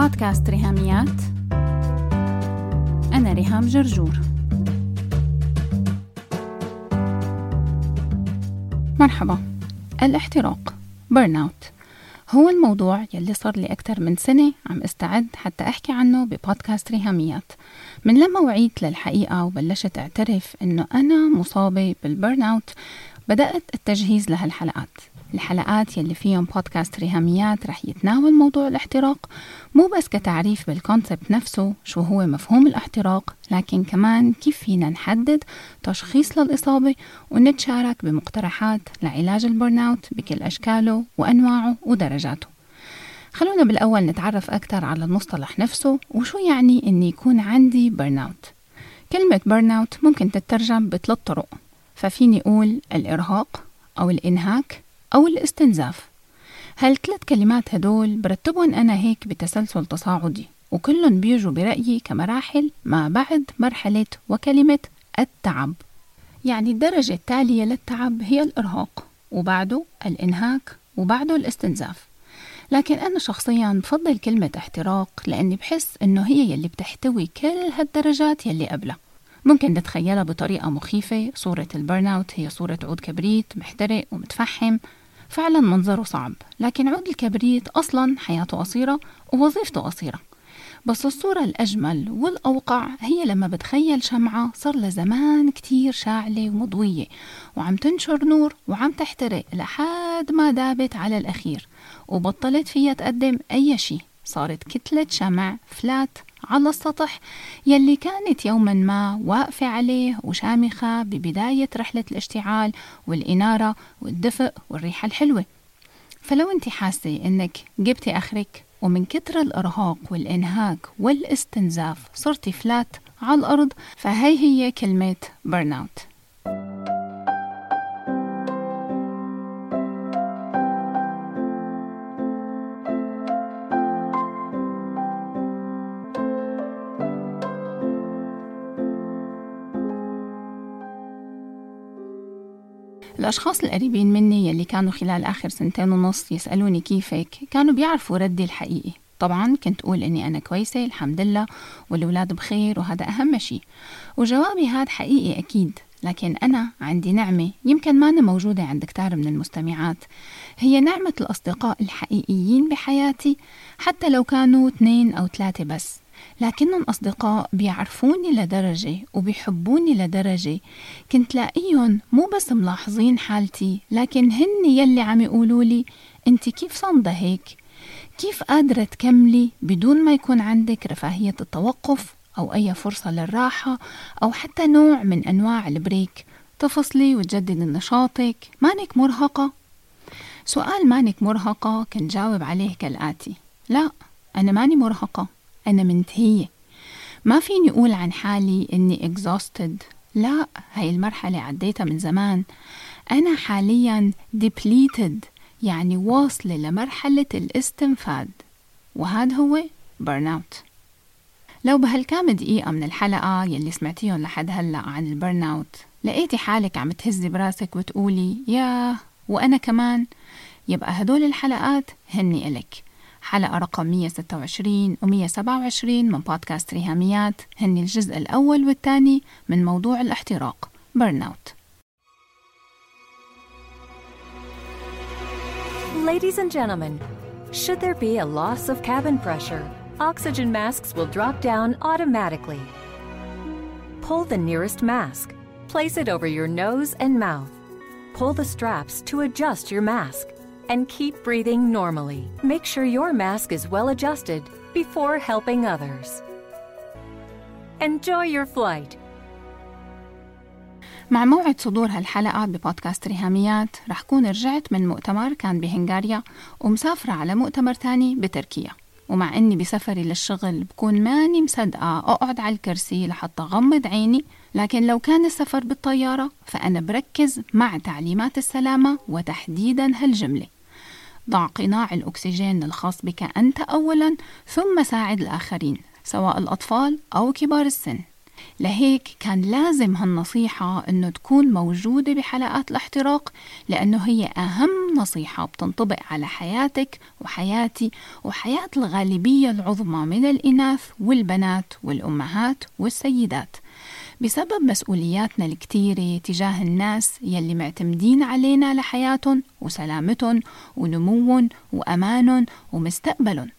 بودكاست ريهاميات. أنا ريهام جرجور. مرحبا. الاحتراق burnout هو الموضوع يلي صار لي أكثر من سنة عم استعد حتى أحكي عنه ببودكاست ريهاميات. من لما وعيت للحقيقة وبلشت أعترف إنه أنا مصابة بال burnout بدأت التجهيز لهالحلقات. الحلقات يلي فيهم بودكاست ريهاميات رح يتناول موضوع الاحتراق مو بس كتعريف بال concept نفسه شو هو مفهوم الاحتراق لكن كمان كيف فينا نحدد تشخيص للإصابة ونتشارك بمقترحات لعلاج ال burnout بكل أشكاله وأنواعه ودرجاته. خلونا بالأول نتعرف أكثر على المصطلح نفسه وشو يعني إني يكون عندي burnout كلمة burnout ممكن تترجم بثلاث طرق ففيني أقول الإرهاق أو الإنهاك أو الاستنزاف. هالثلاث كلمات هدول برتبهم أنا هيك بتسلسل تصاعدي؟ وكلهم بيجوا برأيي كمراحل ما بعد مرحلة وكلمة التعب. يعني الدرجة التالية للتعب هي الإرهاق وبعده الإنهاك وبعده الاستنزاف. لكن أنا شخصيا بفضل كلمة احتراق لأني بحس إنه هي يلي بتحتوي كل هالدرجات يلي قبلها. ممكن نتخيلها بطريقة مخيفة صورة ال burnout هي صورة عود كبريت محترق ومتفحم. فعلا منظره صعب لكن عود الكبريت أصلا حياته قصيرة ووظيفته قصيرة. بس الصورة الأجمل والأوقع هي لما بتخيل شمعة صار لها زمان كتير شاعلة ومضوية وعم تنشر نور وعم تحترق لحد ما دابت على الأخير وبطلت فيها تقدم أي شي. صارت كتلة شمع flat على السطح يلي كانت يوما ما واقفة عليه وشامخة ببداية رحلة الاشتعال والإنارة والدفء والريحة الحلوة. فلو انت حاسة إنك جبتي آخرك ومن كتر الإرهاق والإنهاك والاستنزاف صرتي flat على الأرض فهي هي كلمة burnout الأشخاص القريبين مني يلي كانوا خلال آخر سنتين ونص يسألوني كيفك كانوا بيعرفوا ردي الحقيقي. طبعا كنت أقول إني أنا كويسة الحمد لله والأولاد بخير وهذا أهم شيء وجوابي هذا حقيقي أكيد لكن أنا عندي نعمة يمكن ما أنا موجودة عند كتار من المستمعات. هي نعمة الأصدقاء الحقيقيين بحياتي حتى لو كانوا اثنين أو ثلاثة بس. لكنهم أصدقاء بيعرفوني لدرجة وبيحبوني لدرجة. كنت لاقيهم مو بس ملاحظين حالتي لكن هن يلي عم يقولوا لي أنت كيف صامدة هيك؟ كيف قادرة تكملي بدون ما يكون عندك رفاهية التوقف أو أي فرصة للراحة أو حتى نوع من أنواع ال break؟ تفصلي وتجددي نشاطك مانك مرهقة؟ سؤال مانك مرهقة كنت جاوب عليه كالآتي لا أنا ماني مرهقة. أنا منتهية. ما فيني أقول عن حالي إني exhausted. لا هاي المرحلة عديتها من زمان. أنا حاليا depleted يعني واصلة لمرحلة الاستنفاد. وهذا هو burn out لو بهالكام دقيقة من الحلقة يلي سمعتيهم لحد هلأ عن ال burn out لقيتي حالك عم تهزي براسك وتقولي ياه وأنا كمان؟ يبقى هدول الحلقات هني إلك. حلقة رقم 126 و 127 من بودكاست ريهاميات هن الجزء الأول والثاني من موضوع الاحتراق اوت Ladies and gentlemen, should there be a loss of cabin pressure, oxygen masks will drop down automatically. Pull the nearest mask, place it over your nose and mouth. Pull the straps to adjust your mask and keep breathing normally. Make sure your mask is well adjusted before helping others. Enjoy your flight. مع موعد صدور هالحلقة ببودكاست ريهاميات رح كون رجعت من مؤتمر كان بهنغاريا ومسافرة على مؤتمر تاني بتركيا ومع إني بسفري للشغل بكون ماني مصدقة أقعد على الكرسي لحتى أغمض عيني لكن لو كان السفر بالطيارة فأنا بركز مع تعليمات السلامة وتحديدا هالجملة ضع قناع الأكسجين الخاص بك أنت أولا ثم ساعد الآخرين سواء الأطفال أو كبار السن. لهيك كان لازم هالنصيحة إنه تكون موجودة بحلقات الاحتراق لأنه هي أهم نصيحة بتنطبق على حياتك وحياتي وحياة الغالبية العظمى من الإناث والبنات والأمهات والسيدات. بسبب مسؤولياتنا الكتيرة تجاه الناس يلي معتمدين علينا لحياتهم وسلامتهم ونموهم وأمانهم ومستقبلهم.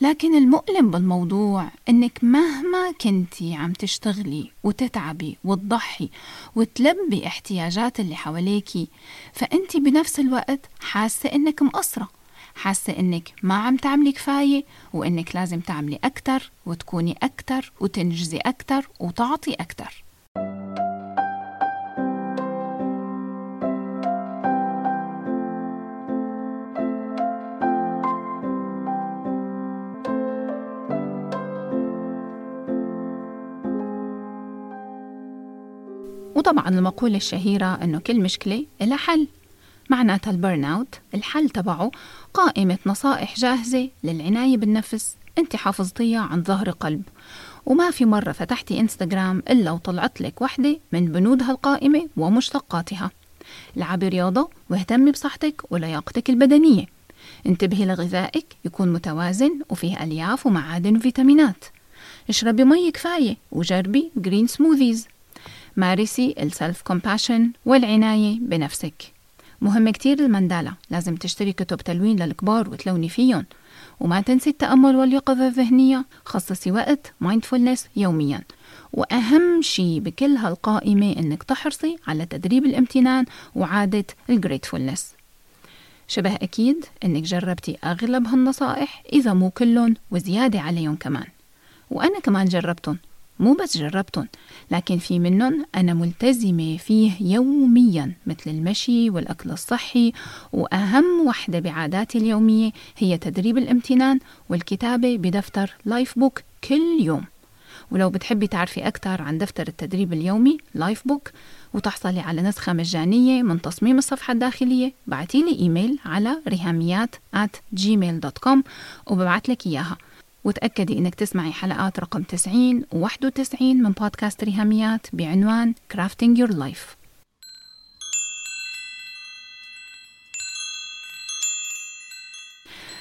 لكن المؤلم بالموضوع إنك مهما كنتي عم تشتغلي وتتعبي وتضحي وتلبي احتياجات اللي حواليكي فانت بنفس الوقت حاسة إنك مقصرة. حاسة إنك ما عم تعملي كفاية وإنك لازم تعملي أكثر وتكوني أكثر وتنجزي أكثر وتعطي أكثر وطبعا المقولة الشهيرة أنه كل مشكلة لها حل. معناتها ال burn out الحل تبعه قائمة نصائح جاهزة للعناية بالنفس انت حافظتيها عن ظهر قلب. وما في مرة فتحتي انستغرام إلا وطلعت لك وحدة من بنود هالقائمة ومشتقاتها. العبي رياضة واهتمي بصحتك ولياقتك البدنية. انتبهي لغذائك يكون متوازن وفيه ألياف ومعادن وفيتامينات. اشربي مي كفاية وجربي green smoothies مارسي ال self compassion والعناية بنفسك. مهم كتير الماندالا. لازم تشتري كتب تلوين للكبار وتلوني فيهم. وما تنسي التأمل واليقظة الذهنية خصصي وقت mindfulness يوميا. وأهم شيء بكل هالقائمة إنك تحرصي على تدريب الامتنان وعادة ال gratefulness شبه أكيد إنك جربتي أغلب هالنصائح إذا مو كلهم وزيادة عليهم كمان. وأنا كمان جربتهم. مو بس جربتهم لكن في منهم أنا ملتزمة فيه يوميا مثل المشي والأكل الصحي وأهم وحدة بعاداتي اليومية هي تدريب الامتنان والكتابة بدفتر Life Book كل يوم. ولو بتحبي تعرفي أكثر عن دفتر التدريب اليومي Life Book وتحصلي على نسخة مجانية من تصميم الصفحة الداخلية بعتيلي إيميل على ريهاميات at gmail.com وببعت لك إياها. وتأكدي إنك تسمعي حلقات رقم 90 و 91 من بودكاست ريهاميات بعنوان Crafting Your Life.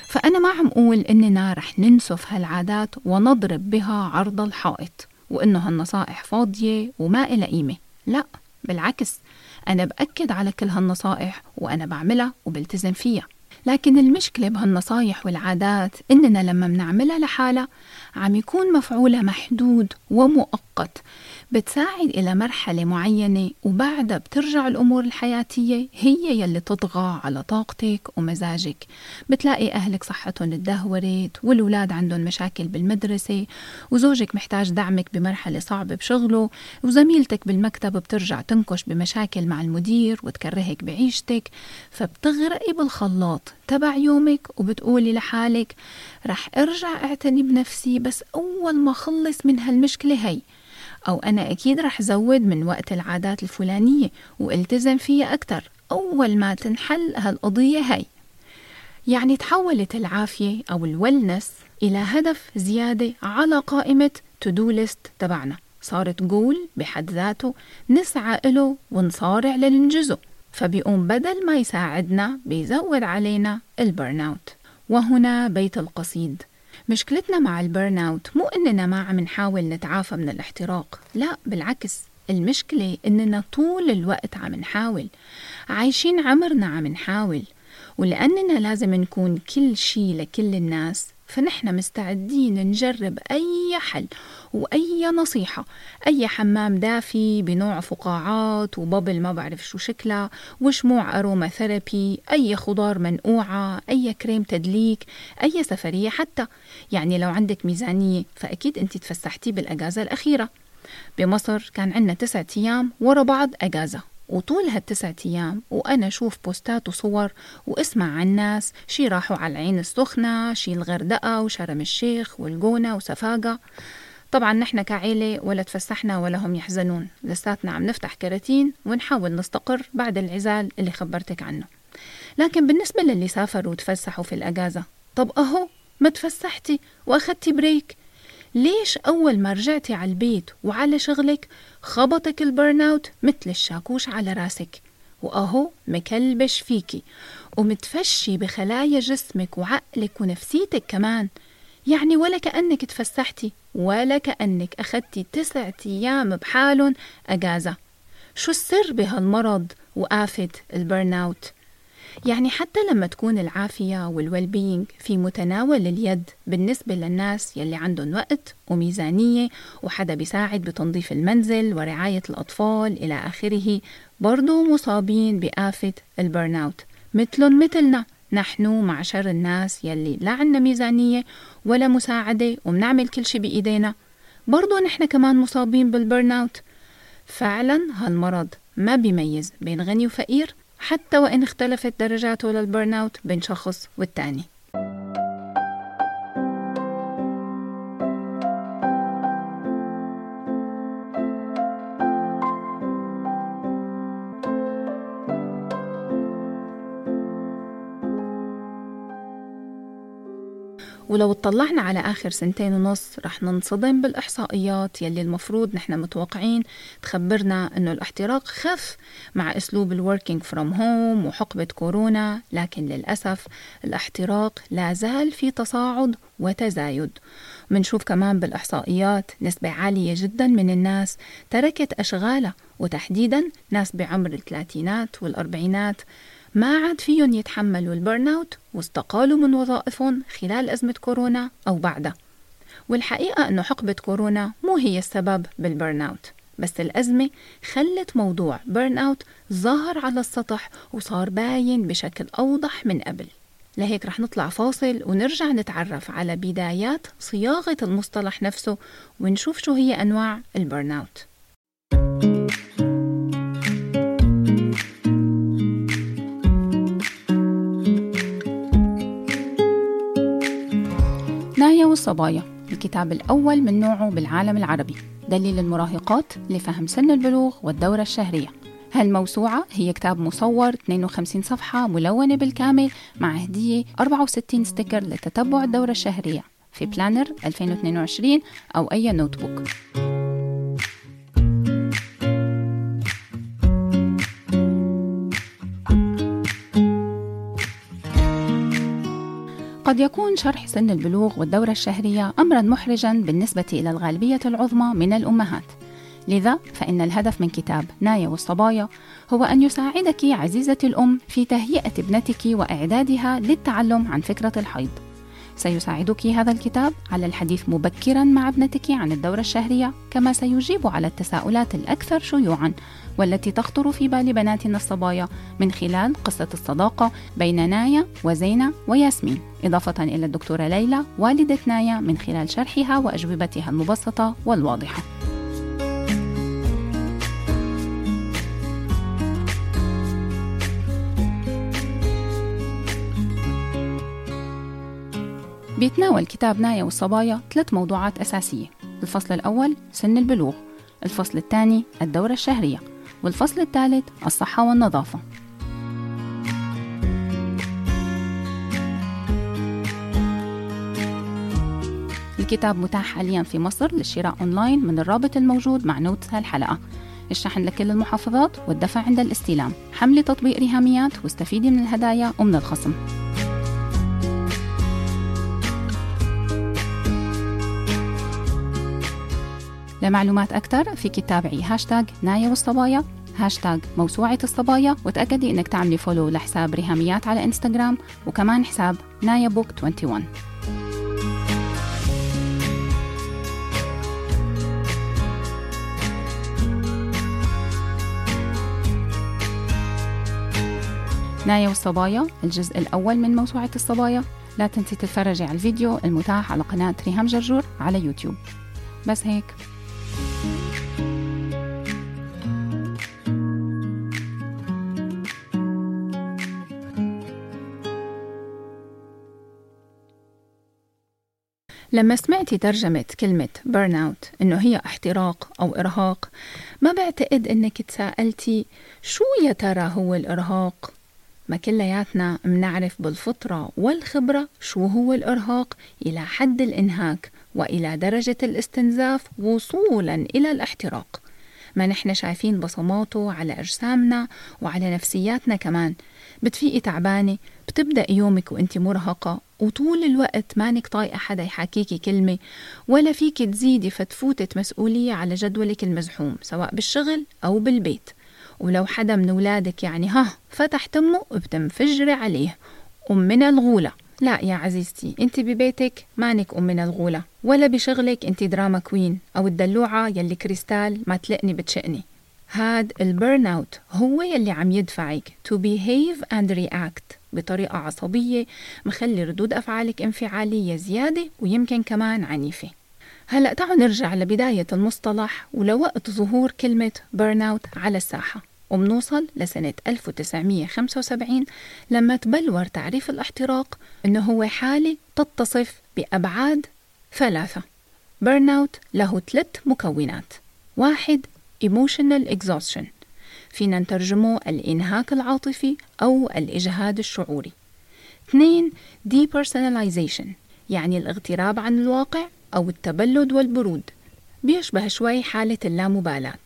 فأنا ما عم أقول إننا رح ننسف هالعادات ونضرب بها عرض الحائط وإنه هالنصائح فاضية وما إلها قيمة. لا بالعكس. أنا بأكد على كل هالنصائح وأنا بعملها وبلتزم فيها. لكن المشكلة بهالنصايح والعادات إننا لما منعملها لحالها عم يكون مفعولها محدود ومؤقت. بتساعد إلى مرحلة معينة وبعدها بترجع الأمور الحياتية هي يلي تطغى على طاقتك ومزاجك. بتلاقي أهلك صحتهم تدهورت والولاد عندهم مشاكل بالمدرسة وزوجك محتاج دعمك بمرحلة صعبة بشغله وزميلتك بالمكتب بترجع تنكش بمشاكل مع المدير وتكرهك بعيشتك. فبتغرقي بالخلاط تبع يومك وبتقولي لحالك رح أرجع أعتني بنفسي بس أول ما خلص من هالمشكلة هي. أو أنا أكيد رح زود من وقت العادات الفلانية والتزم فيها أكتر أول ما تنحل هالقضية هي يعني تحولت العافية أو الولنس إلى هدف زيادة على قائمة تو ليست تبعنا. صارت جول بحد ذاته نسعى له ونصارع لننجزه فبيقوم بدل ما يساعدنا بيزود علينا ال burn out وهنا بيت القصيد. مشكلتنا مع ال burn out مو إننا ما عم نحاول نتعافى من الاحتراق لا بالعكس المشكلة إننا طول الوقت عم نحاول عايشين عمرنا عم نحاول ولأننا لازم نكون كل شي لكل الناس فنحن مستعدين نجرب أي حل وأي نصيحة. أي حمام دافي بنوع فقاعات وبابل ما بعرف شو شكلها وشموع أروما ثيرابي أي خضار منقوعة أي كريم تدليك أي سفرية حتى. يعني لو عندك ميزانية فأكيد أنت تفسحتي بالأجازة الأخيرة. بمصر كان عندنا تسعة أيام ورا بعض أجازة. وطول هالتسعة أيام وأنا أشوف بوستات وصور وأسمع عن ناس شي راحوا على العين السخنة شي الغردقة وشرم الشيخ والجونة وسفاقة. طبعا نحن كعيلة ولا تفسحنا ولا هم يحزنون. لساتنا عم نفتح كراتين ونحاول نستقر بعد العزال اللي خبرتك عنه. لكن بالنسبة للي سافروا وتفسحوا في الأجازة طب أهو ما تفسحتي وأخدتي break. ليش أول ما رجعتي على البيت وعلى شغلك خبطك ال burn out مثل الشاكوش على راسك؟ وأهو مكلبش فيكي ومتفشي بخلايا جسمك وعقلك ونفسيتك كمان. يعني ولا كأنك تفسحتي ولا كأنك أخدتي تسعة أيام بحالهم أجازة. شو السر بهالمرض وآفة ال burn out؟ يعني حتى لما تكون العافية وال well being في متناول اليد بالنسبة للناس يلي عندهم وقت وميزانية وحدا بيساعد بتنظيف المنزل ورعاية الأطفال إلى آخره برضو مصابين بآفة ال burn out مثلهم مثلنا نحن معشر الناس يلي لا عنا ميزانية ولا مساعدة ومنعمل كل شي بإيدينا. برضو نحن كمان مصابين بال burn out فعلا هالمرض ما بيميز بين غني وفقير. حتى وإن اختلفت درجاته لل burn out بين شخص والتاني. ولو اطلعنا على آخر سنتين ونص رح ننصدم بالإحصائيات يلي المفروض نحن متوقعين تخبرنا أنه الاحتراق خف مع أسلوب ال working from home وحقبة كورونا لكن للأسف الاحتراق لا زال في تصاعد وتزايد. منشوف كمان بالإحصائيات نسبة عالية جدا من الناس تركت أشغالها وتحديدا ناس بعمر الثلاثينات والأربعينات. ما عاد فيهم يتحملوا ال burn out واستقالوا من وظائفهم خلال أزمة كورونا أو بعدها. والحقيقة أنه حقبة كورونا مو هي السبب بال burn out بس الأزمة خلت موضوع burn out ظاهر على السطح وصار باين بشكل أوضح من قبل. لهيك رح نطلع فاصل ونرجع نتعرف على بدايات صياغة المصطلح نفسه ونشوف شو هي أنواع ال burn out نايا والصبايا الكتاب الأول من نوعه بالعالم العربي. دليل المراهقات لفهم سن البلوغ والدورة الشهرية. هالموسوعة هي كتاب مصور 52 صفحة ملونة بالكامل مع هدية 64 sticker لتتبع الدورة الشهرية. في planner 2022 أو أي notebook. قد يكون شرح سن البلوغ والدورة الشهرية أمرا محرجا بالنسبة إلى الغالبية العظمى من الأمهات. لذا فإن الهدف من كتاب نايا والصبايا هو أن يساعدك عزيزتي الأم في تهيئة ابنتك وإعدادها للتعلم عن فكرة الحيض. سيساعدك هذا الكتاب على الحديث مبكرا مع ابنتك عن الدورة الشهرية كما سيجيب على التساؤلات الأكثر شيوعا والتي تخطر في بال بناتنا الصبايا من خلال قصة الصداقة بين نايا وزينة وياسمين. إضافة إلى الدكتورة ليلى والدة نايا من خلال شرحها وأجوبتها المبسطة والواضحة. بيتناول كتاب نايا والصبايا ثلاث موضوعات أساسية. الفصل الأول سن البلوغ. الفصل الثاني الدورة الشهرية. والفصل الثالث الصحة والنظافة. الكتاب متاح حاليا في مصر للشراء أونلاين من الرابط الموجود مع notes هالحلقة. الشحن لكل المحافظات والدفع عند الاستلام. حملي تطبيق ريهاميات واستفيدي من الهدايا ومن الخصم. لمعلومات أكثر فيك تتابعي هاشتاج نايا والصبايا هاشتاج موسوعة الصبايا وتأكدي إنك تعملي follow لحساب ريهاميات على إنستغرام وكمان حساب نايا book 21 نايا والصبايا الجزء الأول من موسوعة الصبايا. لا تنسي تتفرجي على الفيديو المتاح على قناة ريهام جرجور على يوتيوب. بس هيك. لما سمعتي ترجمة كلمة burn out إنه هي احتراق أو إرهاق ما بعتقد إنك تساءلتي شو يا ترى هو الإرهاق؟ ما كلياتنا منعرف بالفطرة والخبرة شو هو الإرهاق إلى حد الإنهاك وإلى درجة الاستنزاف وصولا إلى الاحتراق. ما نحن شايفين بصماته على أجسامنا وعلى نفسياتنا كمان. بتفيقي تعبانة بتبدأ يومك وانت مرهقة وطول الوقت مانك طايقة حدا يحاكيكي كلمة ولا فيك تزيدي فتفوتة مسؤولية على جدولك المزحوم سواء بالشغل أو بالبيت. ولو حدا من ولادك يعني ها فتح تمه بتنفجري عليه. أم من الغولة. لا يا عزيزتي أنت ببيتك مانك أم من الغولة ولا بشغلك أنت drama queen أو الدلوعة يلي كريستال ما تلقني بتشقني. هاد ال burnout هو يلي عم يدفعك. To behave and react بطريقة عصبية مخلي ردود أفعالك انفعالية زيادة ويمكن كمان عنيفة. هلأ تعالوا نرجع لبداية المصطلح ولوقت ظهور كلمة burnout على الساحة. وبنوصل لسنة 1975 لما تبلور تعريف الاحتراق أنه هو حالة تتصف بأبعاد ثلاثة. burnout له ثلاث مكونات. واحد emotional exhaustion. فينا نترجمه الإنهاك العاطفي أو الإجهاد الشعوري. اثنين depersonalization يعني الاغتراب عن الواقع أو التبلد والبرود. بيشبه شوي حالة اللامبالاة.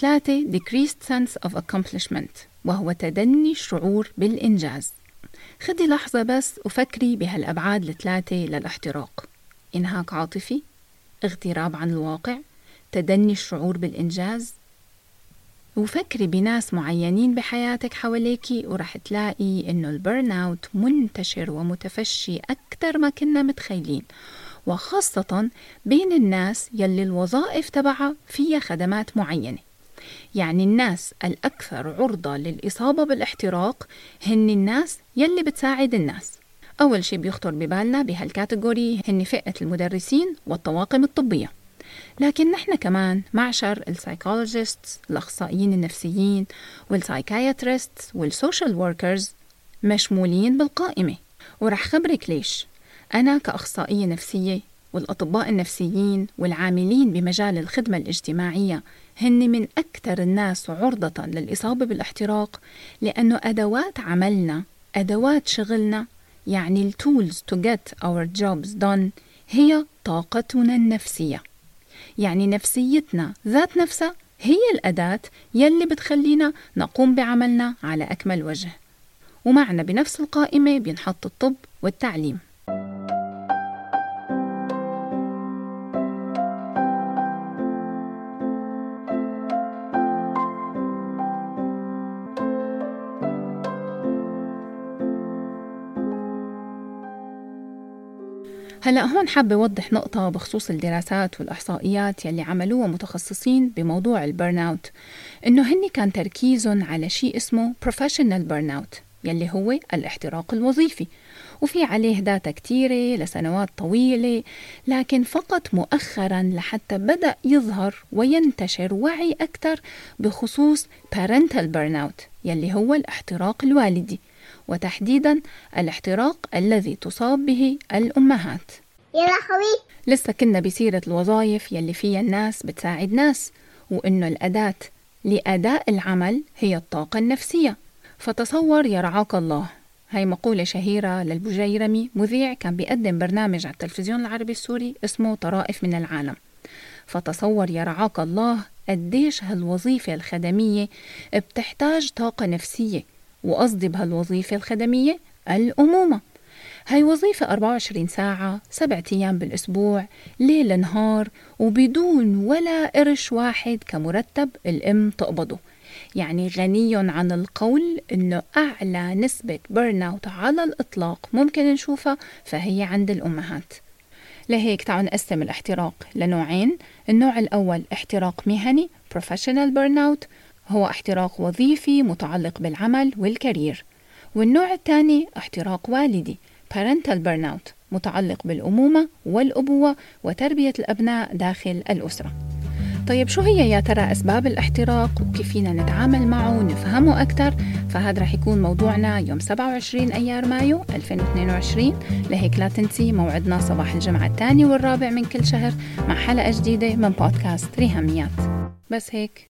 ثلاثة decreased sense of accomplishment وهو تدني الشعور بالإنجاز. خدي لحظة بس وفكري بهالأبعاد الثلاثة للاحتراق. إنهاك عاطفي اغتراب عن الواقع تدني الشعور بالإنجاز؟ وفكري بناس معينين بحياتك حواليكي ورح تلاقي إنه البرن أوت منتشر ومتفشي أكثر ما كنا متخيلين. وخاصة بين الناس يلي الوظائف تبعها فيها خدمات معينة. يعني الناس الأكثر عرضة للإصابة بالاحتراق هن الناس يلي بتساعد الناس. أول شي بيخطر ببالنا بهال category هن فئة المدرسين والطواقم الطبية. لكن نحن كمان معشر ال psychologist الأخصائيين النفسيين وال psychiatrist وال social workers مشمولين بالقائمة. ورح خبرك ليش. أنا كأخصائية نفسية والأطباء النفسيين والعاملين بمجال الخدمة الاجتماعية هن من أكثر الناس عرضة للإصابة بالاحتراق لأنه أدوات عملنا أدوات شغلنا يعني التولز to get our jobs done هي طاقتنا النفسية. يعني نفسيتنا ذات نفسها هي الأداة يلي بتخلينا نقوم بعملنا على أكمل وجه. ومعنا بنفس القائمة بينحط الطب والتعليم. هلا هون حابة أوضح نقطة بخصوص الدراسات والإحصائيات يلي عملوها متخصصين بموضوع ال burnout إنه هني كان تركيزهم على شيء اسمه professional burnout يلي هو الاحتراق الوظيفي. وفي عليه داتا كتيرة لسنوات طويلة لكن فقط مؤخرا لحتى بدأ يظهر وينتشر وعي أكثر بخصوص parental burnout يلي هو الاحتراق الوالدي. وتحديدا الاحتراق الذي تصاب به الأمهات. يا لهوي لسه كنا بسيرة الوظائف يلي فيها الناس بتساعد ناس وإنه الأداة لأداء العمل هي الطاقة النفسية. فتصور يا رعاك الله. هاي مقولة شهيرة للبجيرمي مذيع كان بيقدم برنامج على التلفزيون العربي السوري اسمه طرائف من العالم. فتصور يا رعاك الله قديش هالوظيفة الخدمية بتحتاج طاقة نفسية وقصدي بهالوظيفة الخدمية الأمومة. هاي وظيفة 24 ساعة سبعة أيام بالأسبوع ليل نهار وبدون ولا قرش واحد كمرتب الأم تقبضه. يعني غني عن القول إنه أعلى نسبة burnout على الإطلاق ممكن نشوفها فهي عند الأمهات. لهيك تعالوا نقسم الاحتراق لنوعين. النوع الأول احتراق مهني professional burnout. هو احتراق وظيفي متعلق بالعمل وال career. والنوع الثاني احتراق والدي parental burnout متعلق بالأمومة والأبوة وتربية الأبناء داخل الأسرة. طيب شو هي يا ترى أسباب الاحتراق؟ وكيف فينا نتعامل معه؟ ونفهمه أكثر؟ فهذا رح يكون موضوعنا يوم 27 أيار مايو 2022 لهيك لا تنسي موعدنا صباح الجمعة الثاني والرابع من كل شهر مع حلقة جديدة من بودكاست ريهاميات. بس هيك.